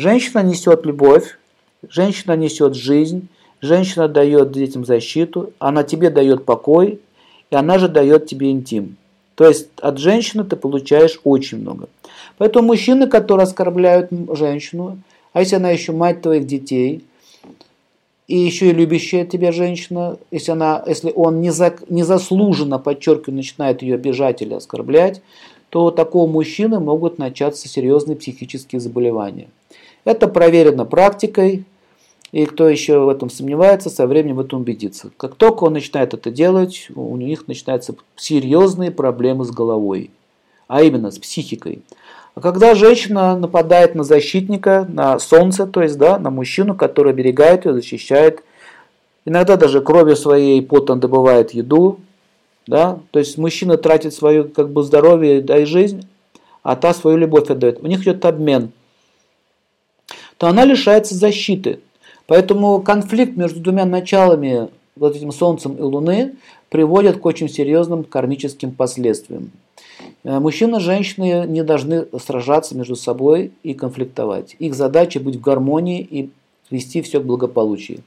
Женщина несет любовь, женщина несет жизнь, женщина дает детям защиту, она тебе дает покой, и она же дает тебе интим. То есть от женщины ты получаешь очень много. Поэтому мужчины, которые оскорбляют женщину, а если она еще мать твоих детей, и еще и любящая тебя женщина, если, она, если он незаслуженно, подчеркиваю, начинает ее обижать или оскорблять, то у такого мужчины могут начаться серьезные психические заболевания. Это проверено практикой, и кто еще в этом сомневается, со временем в этом убедится. Как только он начинает это делать, у них начинаются серьезные проблемы с головой, а именно с психикой. А когда женщина нападает на защитника, на солнце, то есть да, на мужчину, который оберегает ее, защищает, иногда даже кровью своей потом добывает еду, да, то есть мужчина тратит свое как бы здоровье да, и жизнь, а та свою любовь отдает. У них идет обмен. То она лишается защиты. Поэтому конфликт между двумя началами, вот этим Солнцем и Луны, приводит к очень серьезным кармическим последствиям. Э, мужчина и женщины не должны сражаться между собой и конфликтовать. Их задача быть в гармонии и вести все к благополучию.